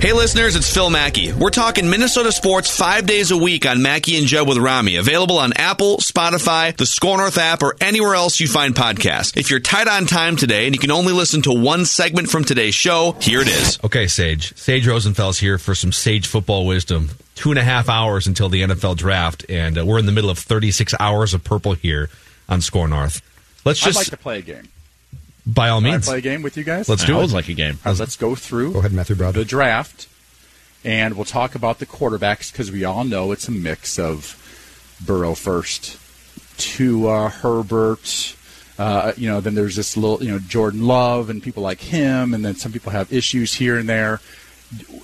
Hey listeners, it's Phil Mackey. We're talking Minnesota sports five days a week on Mackey and Judd with Rami. Available on Apple, Spotify, the SKOR North app, or anywhere else you find podcasts. If you're tight on time today and you can only listen to one segment from today's show, here it is. Okay, Sage. Sage Rosenfels here for some Sage football wisdom. Two and a half hours until the NFL draft, and uh, we're in the middle of 36 hours of purple here on SKOR North. Let's just I'd like to play a game. By all Can I means. play a game with you guys? Let's do I it. always like a game. Let's go through Go ahead, Matthew Brother. the draft, and we'll talk about the quarterbacks because we all know it's a mix of Burrow first, Tua, Herbert. Uh, you know, then there's this little, you know, Jordan Love and people like him, and then some people have issues here and there.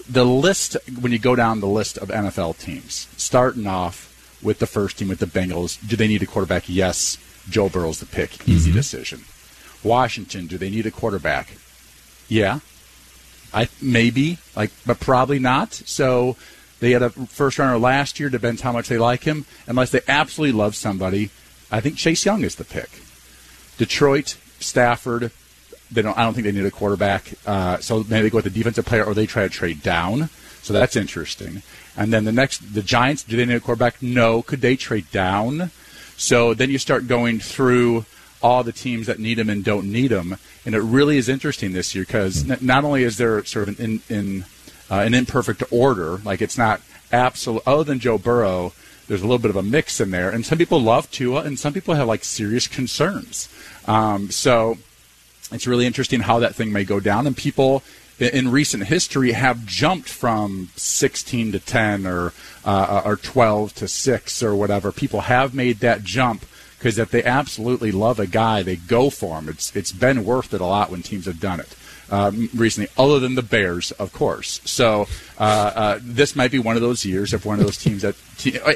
The list, when you go down the list of NFL teams, starting off with the first team with the Bengals, do they need a quarterback? Yes. Joe Burrow's the pick. Easy decision. Washington, do they need a quarterback? Yeah. I maybe like, but probably not. So they had a first runner last year. Depends how much they like him. Unless they absolutely love somebody, I think Chase Young is the pick. Detroit, Stafford. They don't. I don't think they need a quarterback. Uh, so maybe they go with a defensive player, or they try to trade down. So that's interesting. And then the next, the Giants. Do they need a quarterback? No. Could they trade down? So then you start going through all the teams that need him and don't need him, and it really is interesting this year because n- not only is there sort of an in, in uh, an imperfect order, like it's not absolute. Other than Joe Burrow, there's a little bit of a mix in there, and some people love Tua, and some people have like serious concerns. Um, so it's really interesting how that thing may go down, and people in recent history have jumped from 16 to 10 or uh, or 12 to 6 or whatever. People have made that jump because if they absolutely love a guy, they go for him. It's it's been worth it a lot when teams have done it. Um, recently, other than the Bears, of course. So uh, uh, this might be one of those years if one of those teams that,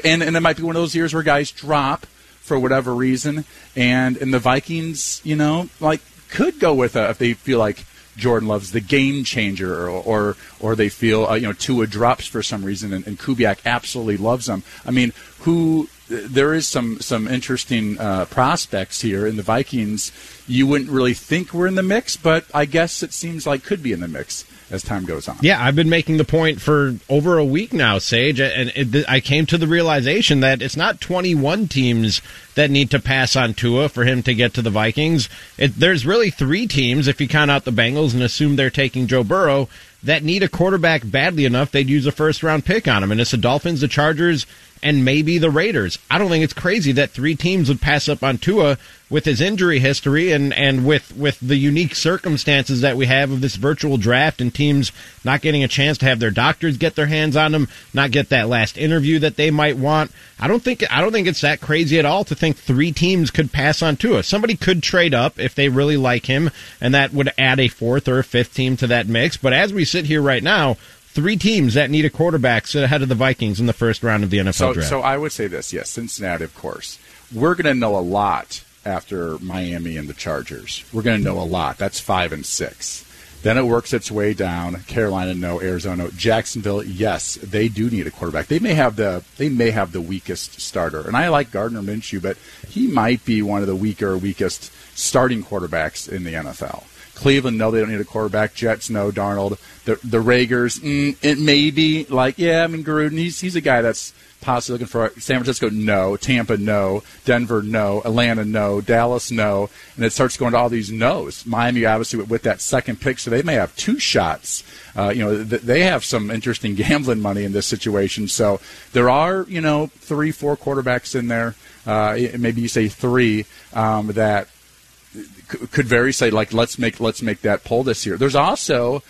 and and it might be one of those years where guys drop for whatever reason, and and the Vikings, you know, like could go with a if they feel like Jordan Love's the game changer, or or, or they feel uh, you know Tua drops for some reason, and, and Kubiak absolutely loves them. I mean, who there is some some interesting uh, prospects here in the Vikings. You wouldn't really think we're in the mix, but I guess it seems like could be in the mix as time goes on. Yeah, I've been making the point for over a week now, Sage, and it, I came to the realization that it's not 21 teams that need to pass on Tua for him to get to the Vikings. It, there's really three teams, if you count out the Bengals and assume they're taking Joe Burrow, that need a quarterback badly enough they'd use a first round pick on him, and it's the Dolphins, the Chargers, and maybe the Raiders. I don't think it's crazy that three teams would pass up on Tua with his injury history and, and with, with the unique circumstances that we have of this virtual draft and teams not getting a chance to have their doctors get their hands on him, not get that last interview that they might want. I don't think I don't think it's that crazy at all to think three teams could pass on Tua. Somebody could trade up if they really like him, and that would add a fourth or a fifth team to that mix. But as we sit here right now, three teams that need a quarterback sit ahead of the Vikings in the first round of the NFL So, draft. so I would say this, yes, Cincinnati, of course. We're going to know a lot after Miami and the Chargers. We're going to know a lot. That's five and six. Then it works its way down. Carolina, no. Arizona. Jacksonville, yes, they do need a quarterback. They may have the they may have the weakest starter, and I like Gardner Minshew, but he might be one of the weaker, weakest starting quarterbacks in the NFL. Cleveland, no, they don't need a quarterback. Jets, no. Darnold, the the Raiders, mm, it may be like yeah. I mean Gruden, he's he's a guy that's possibly looking for San Francisco, no. Tampa, no. Denver, no. Atlanta, no. Dallas, no. And it starts going to all these no's. Miami, obviously, with, with that second pick, so they may have two shots. Uh, you know, th- they have some interesting gambling money in this situation. So there are, you know, three, four quarterbacks in there. Uh, maybe you say three um, that could very say like let's make let's make that pull this year. There's also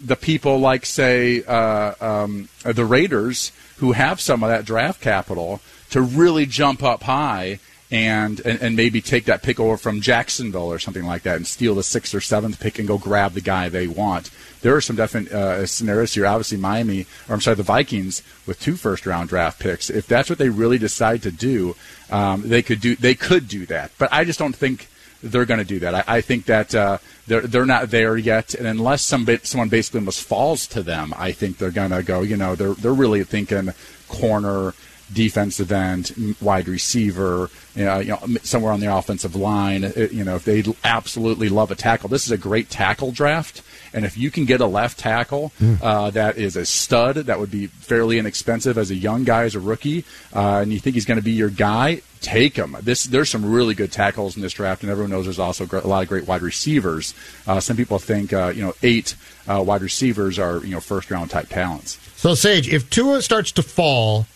the people like say uh, um, the Raiders who have some of that draft capital to really jump up high and, and, and maybe take that pick over from Jacksonville or something like that and steal the sixth or seventh pick and go grab the guy they want. There are some definite uh, scenarios here. Obviously, Miami, or I'm sorry, the Vikings with two first round draft picks. If that's what they really decide to do, um, they could do they could do that. But I just don't think they're going to do that. I, I think that uh, they're they're not there yet, and unless somebody someone basically almost falls to them, I think they're going to go. You know, they're they're really thinking corner, defensive end, wide receiver, you know, you know, somewhere on the offensive line. You know, if they absolutely love a tackle, this is a great tackle draft. And if you can get a left tackle mm. uh, that is a stud, that would be fairly inexpensive as a young guy, as a rookie, uh, and you think he's going to be your guy, take them. This there's some really good tackles in this draft, and everyone knows there's also a lot of great wide receivers. Uh, some people think uh, you know eight uh, wide receivers are you know first round type talents. So Sage, if Tua starts to fall,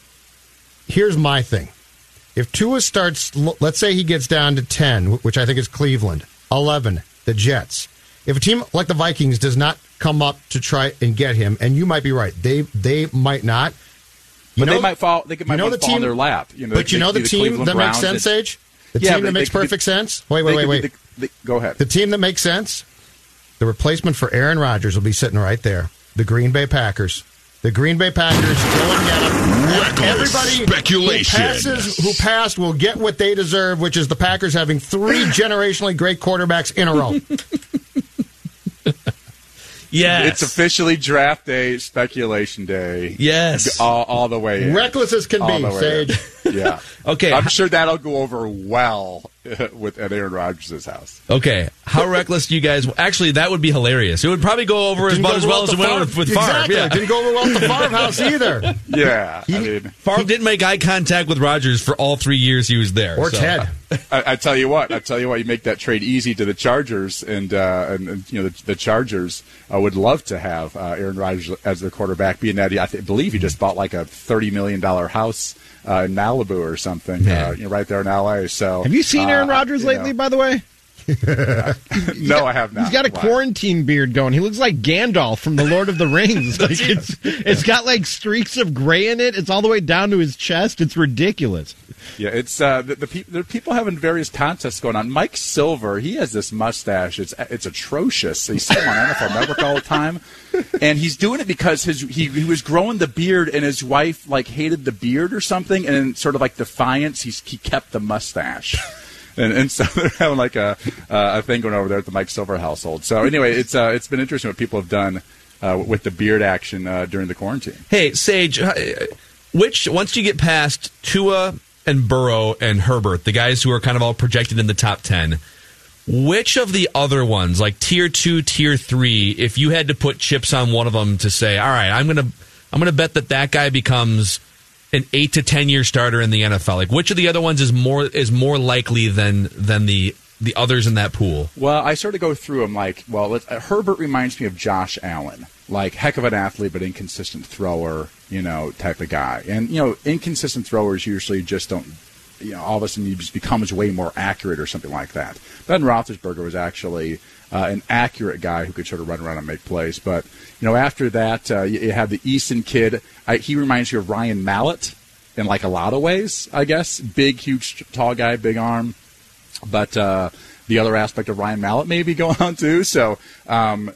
here's my thing. If Tua starts, let's say he gets down to ten, which I think is Cleveland, eleven, the Jets if a team like the Vikings does not come up to try and get him, and you might be right, they they might not. You but know, they might fall. They might you know the fall team, in their lap. You know, but you know the, the team that makes sense, Age. The yeah, team that makes perfect sense. Wait, wait, wait, wait. The, go ahead. The team that makes sense. The replacement for Aaron Rodgers will be sitting right there. The Green Bay Packers. The Green Bay Packers go and get him. Everybody speculation. Who, passes, who passed will get what they deserve, which is the Packers having three generationally great quarterbacks in a row. Yes. It's officially draft day, speculation day. Yes. All, all the way in. Reckless as can all be, Sage. yeah. okay. I'm sure that'll go over well with at Aaron Rodgers' house. Okay. How reckless do you guys? Actually, that would be hilarious. It would probably go over as, as well as it went with, with Favre. Exactly. Yeah. Didn't go over well at the farmhouse either. Yeah. He, I mean, Favre didn't make eye contact with Rodgers for all three years he was there. Or so. Ted. I, I, tell you what. I tell you what. You make that trade easy to the Chargers, and uh, and, and, you know the, the Chargers uh, would love to have uh, Aaron Rodgers as their quarterback. Being that he, I th- believe he just bought like a thirty million dollar house uh, in Malibu or something, uh, you know, right there in L.A. So, have you seen Aaron uh, Rodgers lately? Know. By the way, no, I have not. He's got a quarantine beard going. He looks like Gandalf from the Lord of the Rings. like it's, it's got like streaks of gray in it. It's all the way down to his chest. It's ridiculous. Yeah, it's uh, the, the, pe- the people having various contests going on. Mike Silver, he has this mustache. It's it's atrocious. He's him on NFL Network all the time, and he's doing it because his he, he was growing the beard, and his wife like hated the beard or something, and in sort of like defiance, he's, he kept the mustache and, and so they're having like a a thing going over there at the Mike Silver household. So anyway, it's uh, it's been interesting what people have done uh, with the beard action uh, during the quarantine. Hey, Sage, uh, which once you get past Tua and Burrow and Herbert, the guys who are kind of all projected in the top ten. Which of the other ones, like tier two, tier three, if you had to put chips on one of them to say, all right, I'm gonna, I'm gonna bet that that guy becomes an eight to ten year starter in the NFL? Like which of the other ones is more is more likely than than the the others in that pool? Well, I sort of go through them like, well, uh, Herbert reminds me of Josh Allen, like heck of an athlete but inconsistent thrower, you know, type of guy. And you know, inconsistent throwers usually just don't. You know, all of a sudden he just becomes way more accurate or something like that. Ben Roethlisberger was actually uh, an accurate guy who could sort of run around and make plays. But you know, after that, uh, you, you have the Eason kid. I, he reminds you of Ryan Mallett in like a lot of ways, I guess. Big, huge, tall guy, big arm. But uh, the other aspect of Ryan Mallett may be going on too. So um,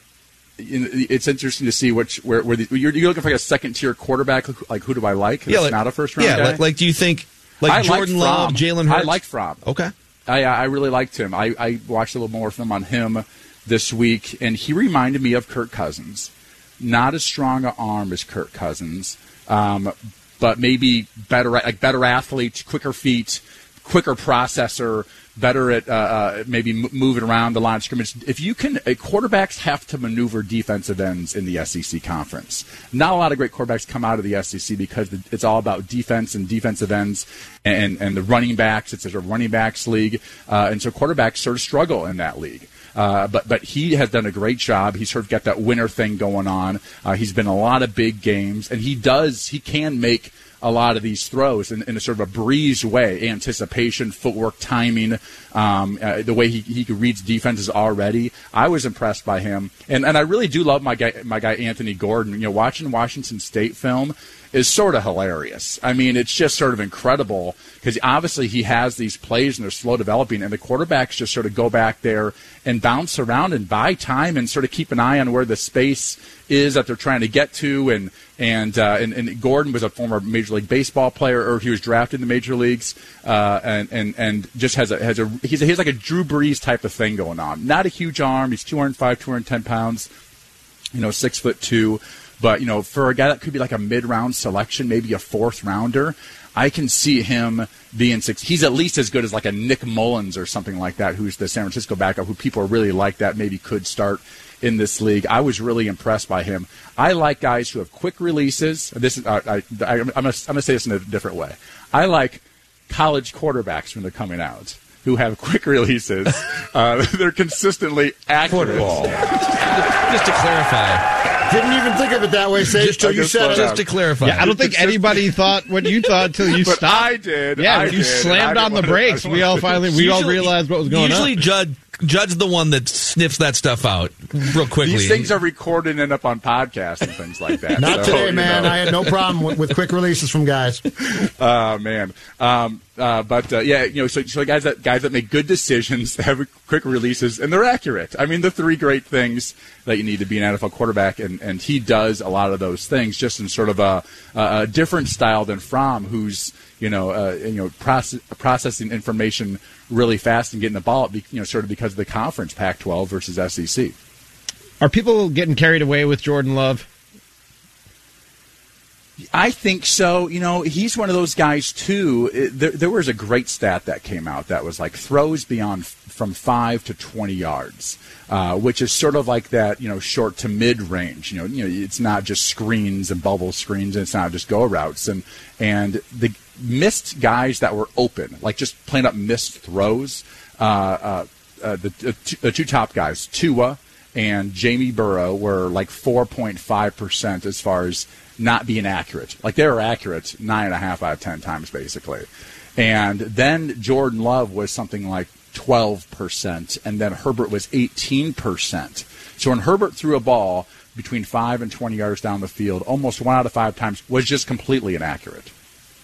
it's interesting to see which where, where the, you're, you're, looking for like a second tier quarterback. Like who do I like? Yeah, like, not a first round. Yeah? Like, like, do you think like I Jordan Love, Jalen Hurts? I like Fromm. Okay, I I really liked him. I, I watched a little more film on him this week, and he reminded me of Kirk Cousins. Not as strong an arm as Kirk Cousins, um, but maybe better, like better athlete, quicker feet, quicker processor, better at uh, uh, maybe moving around the line of scrimmage. If you can, uh, quarterbacks have to maneuver defensive ends in the SEC conference. Not a lot of great quarterbacks come out of the SEC because it's all about defense and defensive ends and and the running backs. It's a running backs league, uh, and so quarterbacks sort of struggle in that league. Uh, but but he has done a great job. He's sort of got that winner thing going on. Uh, he's been a lot of big games, and he does he can make a lot of these throws in, in a sort of a breeze way. Anticipation, footwork, timing, um, uh, the way he, he could reads defenses already. I was impressed by him, and and I really do love my guy my guy Anthony Gordon. You know, watching Washington State film is sort of hilarious. I mean, it's just sort of incredible because obviously he has these plays and they're slow developing, and the quarterbacks just sort of go back there and bounce around and buy time and sort of keep an eye on where the space is that they're trying to get to. And and uh, and, and, Gordon was a former Major League Baseball player, or he was drafted in the major leagues, uh, and and and just has a has a he's, a, he's like a Drew Brees type of thing going on. Not a huge arm. He's 205, 210 pounds. You know, six foot two. But you know, for a guy that could be like a mid-round selection, maybe a fourth rounder, I can see him being six. He's at least as good as like a Nick Mullens or something like that, who's the San Francisco backup, who people really like that maybe could start in this league. I was really impressed by him. I like guys who have quick releases. This is I, I, am going to say this in a different way. I like college quarterbacks when they're coming out who have quick releases. uh, they're consistently accurate. Football. Just to clarify, didn't even think of it that way, Sage, until you said it. Just to clarify. Yeah, I don't think anybody thought what you thought until you stopped. I did. Yeah, I you did, slammed on the brakes. We all finally, we usually, all realized what was going usually on. Usually, Judd Judd's the one that sniffs that stuff out real quickly. These things are recorded and end up on podcasts and things like that. Not so, today, man. Know. I had no problem with, with, quick releases from guys. Oh man, um, uh, but uh, yeah, you know, so, so guys that guys that make good decisions, have quick releases, and they're accurate. I mean, the three great things that you need to be an NFL quarterback, and, and he does a lot of those things, just in sort of a, a different style than Fromm, who's you know, uh, you know, process, processing information really fast and getting the ball you know, sort of because of the conference, Pac-12 versus SEC. Are people getting carried away with Jordan Love? I think so. You know, he's one of those guys too. There, there, was a great stat that came out that was like throws beyond from five to twenty yards, uh, which is sort of like that. You know, short to mid range. You know, you know, it's not just screens and bubble screens, and it's not just go routes. And and the missed guys that were open, like just playing up missed throws. Uh, uh, uh the, the, two, top guys, Tua and Jamie Burrow, were like 4.5% as far as not being accurate. Like they were accurate nine and a half out of 10 times, basically. And then Jordan Love was something like 12%, and then Herbert was 18%. So when Herbert threw a ball between 5 and 20 yards down the field, almost one out of five times was just completely inaccurate.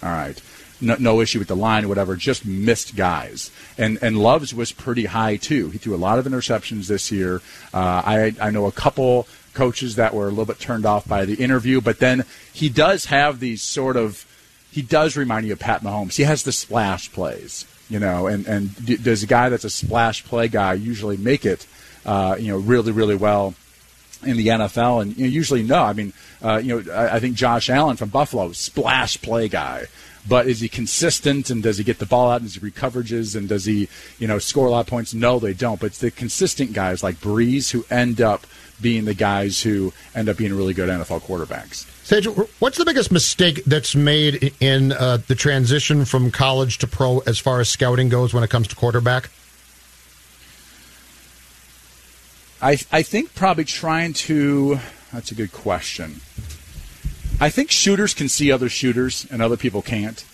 All right. No, no, issue with the line or whatever, just missed guys. And and Love's was pretty high too. He threw a lot of interceptions this year. Uh, I I know a couple coaches that were a little bit turned off by the interview, but then he does have these sort of he does remind you of Pat Mahomes. He has the splash plays, you know, and and does a guy that's a splash play guy usually make it, uh, you know, really really well in the NFL, and you know, usually no. I mean, uh, you know, I, I, think Josh Allen from Buffalo, splash play guy. But is he consistent, and does he get the ball out, and does he recoverages, and does he, you know, score a lot of points? No, they don't. But it's the consistent guys like Brees who end up being the guys who end up being really good NFL quarterbacks. Sage, what's the biggest mistake that's made in uh, the transition from college to pro as far as scouting goes when it comes to quarterback? I, I think probably trying to. That's a good question. I think shooters can see other shooters and other people can't.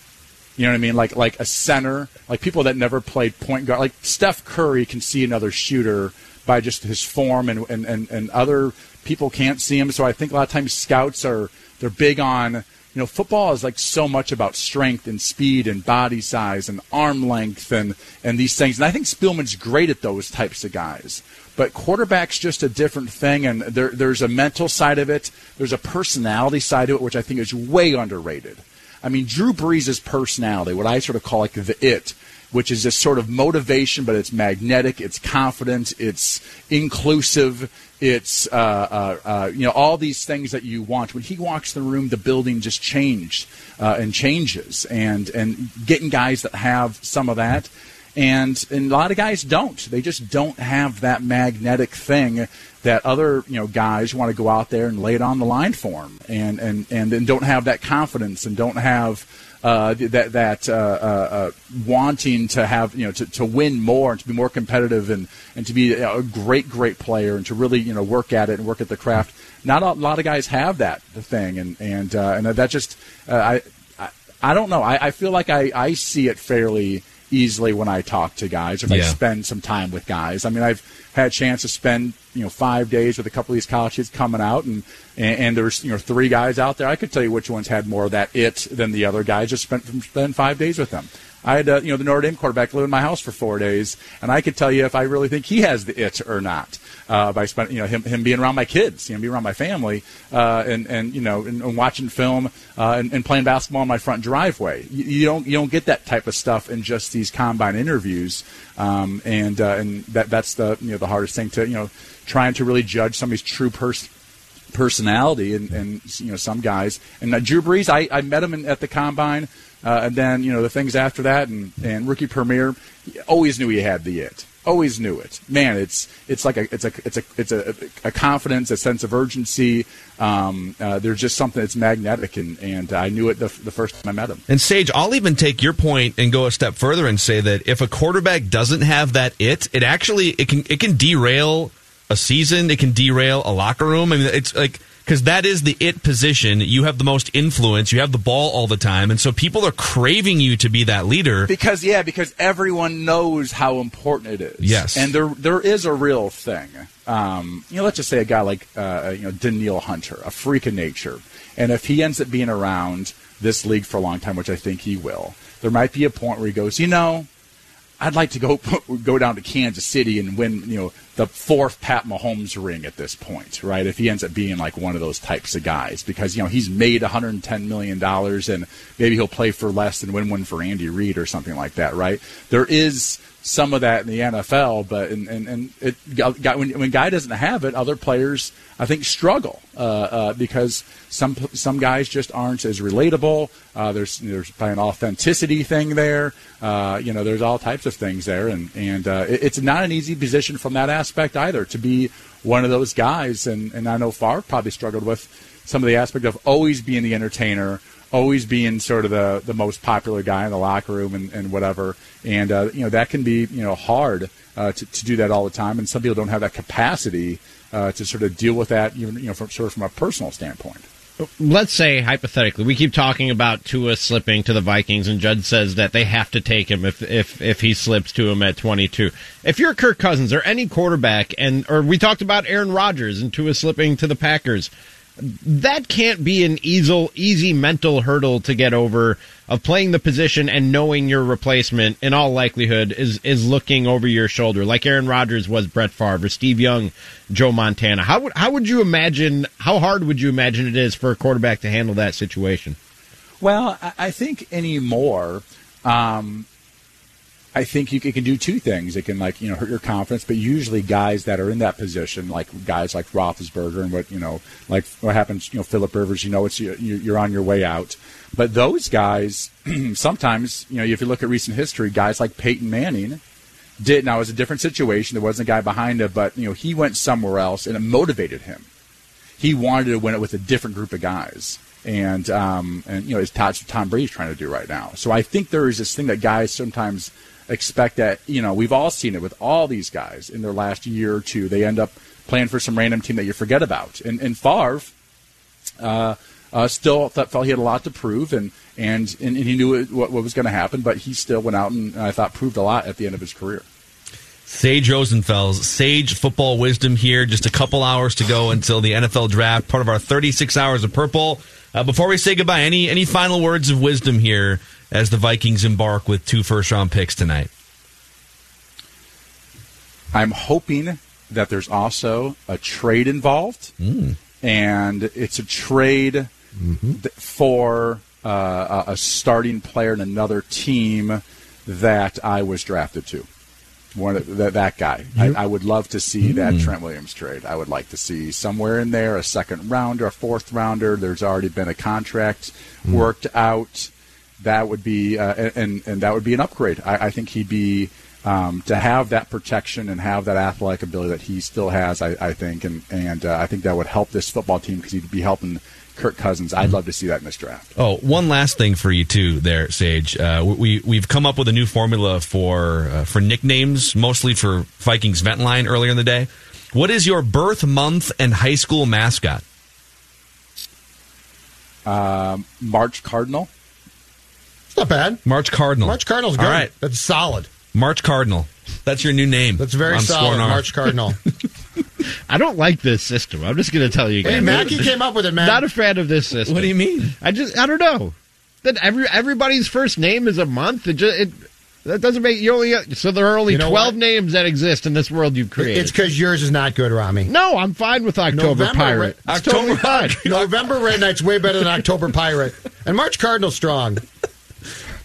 You know what I mean? Like like a center, like people that never played point guard, like Steph Curry can see another shooter by just his form, and and, and, and other people can't see him. So I think a lot of times scouts are they're big on you know, football is like so much about strength and speed and body size and arm length and, and these things. And I think Spielman's great at those types of guys. But quarterback's just a different thing, and there, there's a mental side of it. There's a personality side to it, which I think is way underrated. I mean, Drew Brees' personality, what I sort of call like the it, which is this sort of motivation, but it's magnetic, it's confident, it's inclusive, it's uh, uh, uh, you know all these things that you want. When he walks in the room, the building just changed uh, and changes, and and getting guys that have some of that. and and a lot of guys don't. They just don't have that magnetic thing that other you know guys want to go out there and lay it on the line for them, and and and then don't have that confidence and don't have. Uh, that that uh, uh, uh, wanting to have you know to, to win more and to be more competitive and, and to be a great great player and to really you know work at it and work at the craft. Not a lot of guys have that the thing and and uh, and that just uh, I, I I don't know I, I feel like I, I see it fairly easily when I talk to guys if I spend some time with guys. I mean I've had a chance to spend you know five days with a couple of these college kids coming out and and, and there's you know three guys out there. I could tell you which ones had more of that it than the other guys just spent spent five days with them I had uh, you know the Notre Dame quarterback live in my house for four days and I could tell you if I really think he has the it or not uh, by spending you know him, him being around my kids you know being around my family uh, and and you know and, and watching film uh, and, and playing basketball in my front driveway. You, you don't you don't get that type of stuff in just these combine interviews um, and uh, and that that's the you know the hardest thing to you know trying to really judge somebody's true person personality and, and you know some guys. And uh, Drew Brees I, I met him in, at the combine uh, and then you know the things after that and, and rookie premier always knew he had the it. Always knew it. Man it's it's like a it's a it's a it's a, a confidence a sense of urgency. Um, uh, there's just something that's magnetic and, and I knew it the, the first time I met him. And Sage, I'll even take your point and go a step further and say that if a quarterback doesn't have that it, it actually it can it can derail a season. It can derail a locker room. I mean, it's like because that is the it position. You have the most influence. You have the ball all the time, and so people are craving you to be that leader. Because yeah, because everyone knows how important it is. Yes. and there there is a real thing. Um, you know, let's just say a guy like uh, you know Danielle Hunter, a freak of nature, and if he ends up being around this league for a long time, which I think he will, there might be a point where he goes, you know, I'd like to go go down to Kansas City and win, you know, the fourth Pat Mahomes ring at this point, right? If he ends up being like one of those types of guys, because you know he's made 110 million dollars, and maybe he'll play for less and win one for Andy Reid or something like that, right? There is some of that in the NFL, but and and, and it got, when when guy doesn't have it, other players I think struggle uh, uh, because some some guys just aren't as relatable. Uh, there's there's an authenticity thing there. Uh, you know, there's all types of things there, and and uh, it, it's not an easy position from that aspect either to be one of those guys. And and I know Favre probably struggled with some of the aspect of always being the entertainer. Always being sort of the, the most popular guy in the locker room and, and whatever, and uh, you know that can be you know hard uh, to, to do that all the time, and some people don't have that capacity uh, to sort of deal with that, even you know, from sort of from a personal standpoint. let's say hypothetically, we keep talking about Tua slipping to the Vikings, and Judd says that they have to take him if if if he slips to him at 22. If you're Kirk Cousins or any quarterback, and or we talked about Aaron Rodgers and Tua slipping to the Packers, that can't be an easy easy mental hurdle to get over of playing the position and knowing your replacement in all likelihood is is looking over your shoulder like Aaron Rodgers was Brett Favre Steve Young Joe Montana. How would how would you imagine how hard would you imagine it is for a quarterback to handle that situation? Well, I, think anymore, um, I think you it can do two things. It can like you know hurt your confidence, but usually guys that are in that position, like guys like Roethlisberger and what you know, like what happens, you know, Philip Rivers, you know, it's you- you're on your way out. But those guys, sometimes you know, if you look at recent history, guys like Peyton Manning did. Now it was a different situation. There wasn't a guy behind him, but you know, he went somewhere else, and it motivated him he wanted to win it with a different group of guys. And um, and you know, it's Tom Brady's trying to do right now. So I think there is this thing that guys sometimes expect that you know we've all seen it with all these guys in their last year or two. They end up playing for some random team that you forget about. And and Favre, uh, uh, still thought, felt he had a lot to prove, and and and, and he knew what, what was going to happen. But he still went out and I thought proved a lot at the end of his career. Sage Rosenfels, Sage Football Wisdom here. Just a couple hours to go until the NFL Draft, part of our 36 hours of purple. Uh, before we say goodbye, any any final words of wisdom here as the Vikings embark with two first round picks tonight? I'm hoping that there's also a trade involved, mm. and it's a trade mm-hmm. th- for uh, a starting player in another team that I was drafted to. One of that, that guy. I, I would love to see that mm. Trent Williams trade. I would like to see somewhere in there a second rounder, a fourth rounder. There's already been a contract mm. worked out. That would be uh, and and that would be an upgrade. I, I think he'd be um, to have that protection and have that athletic ability that he still has, I, I think, and and uh, I think that would help this football team because he'd be helping Kirk Cousins. I'd love to see that in this draft. Oh, one last thing for you too, there, Sage. Uh, we we've come up with a new formula for uh, for nicknames, mostly for Vikings vent line earlier in the day. What is your birth month and high school mascot? Um, March Cardinal. It's not bad. March Cardinal. March Cardinal's good. All right, That's solid. March Cardinal. That's your new name. That's very on solid. March Cardinal. I don't like this system. I'm just going to tell you guys. hey, Mackey came up with it, man. Not a fan of this system. What do you mean? I just I don't know. That every everybody's first name is a month. It just it that doesn't make you only so there are only You know twelve what? names that exist in this world you've created. it's because yours is not good, Rami. no, I'm fine with October November, Pirate. right? It's totally fine. November Red Knight's way better than October Pirate. And March Cardinal strong.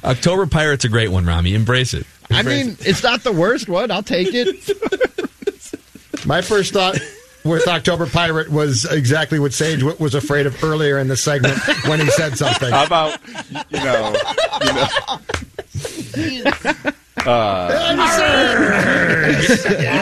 October Pirate's a great one, Rami. Embrace it. I mean, it's not the worst one. I'll take it. My first thought with October Pirate was exactly what Sage was afraid of earlier in the segment when he said something. How about you know, you know you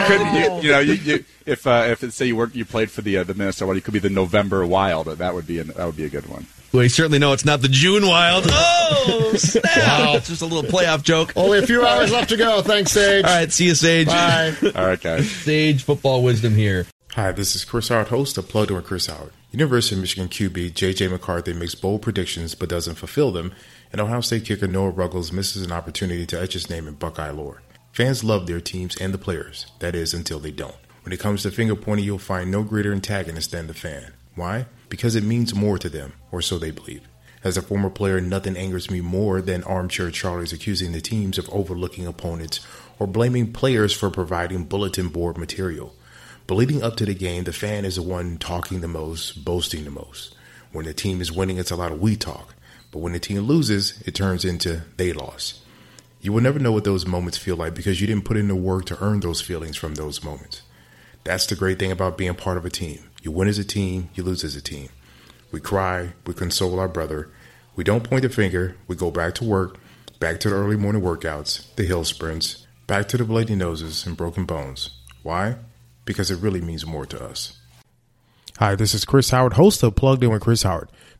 could you, you know you, you, if uh, if it, say you work you played for the uh, the Minnesota, you could be the November Wild. That would be an, that would be a good one. We certainly know it's not the June Wild. Oh, snap! Wow. It's just a little playoff joke. Only a few hours left to go. Thanks, Sage. All right, see you, Sage. Bye. All right, guys. Sage football wisdom here. Hi, this is Chris Howard, host of Plugged In with Chris Howard. University of Michigan QB J.J. McCarthy makes bold predictions but doesn't fulfill them, and Ohio State kicker Noah Ruggles misses an opportunity to etch his name in Buckeye lore. Fans love their teams and the players, that is, until they don't. When it comes to finger pointing, you'll find no greater antagonist than the fan. Why? Because it means more to them, or so they believe. As a former player, nothing angers me more than armchair Charlies accusing the teams of overlooking opponents or blaming players for providing bulletin board material. But leading up to the game, the fan is the one talking the most, boasting the most. When the team is winning, it's a lot of we talk. But when the team loses, it turns into they lost. You will never know what those moments feel like because you didn't put in the work to earn those feelings from those moments. That's the great thing about being part of a team. You win as a team, you lose as a team. We cry, we console our brother. We don't point the finger, we go back to work, back to the early morning workouts, the hill sprints, back to the bloody noses and broken bones. Why? Because it really means more to us. Hi, this is Chris Howard, host of Plugged In with Chris Howard.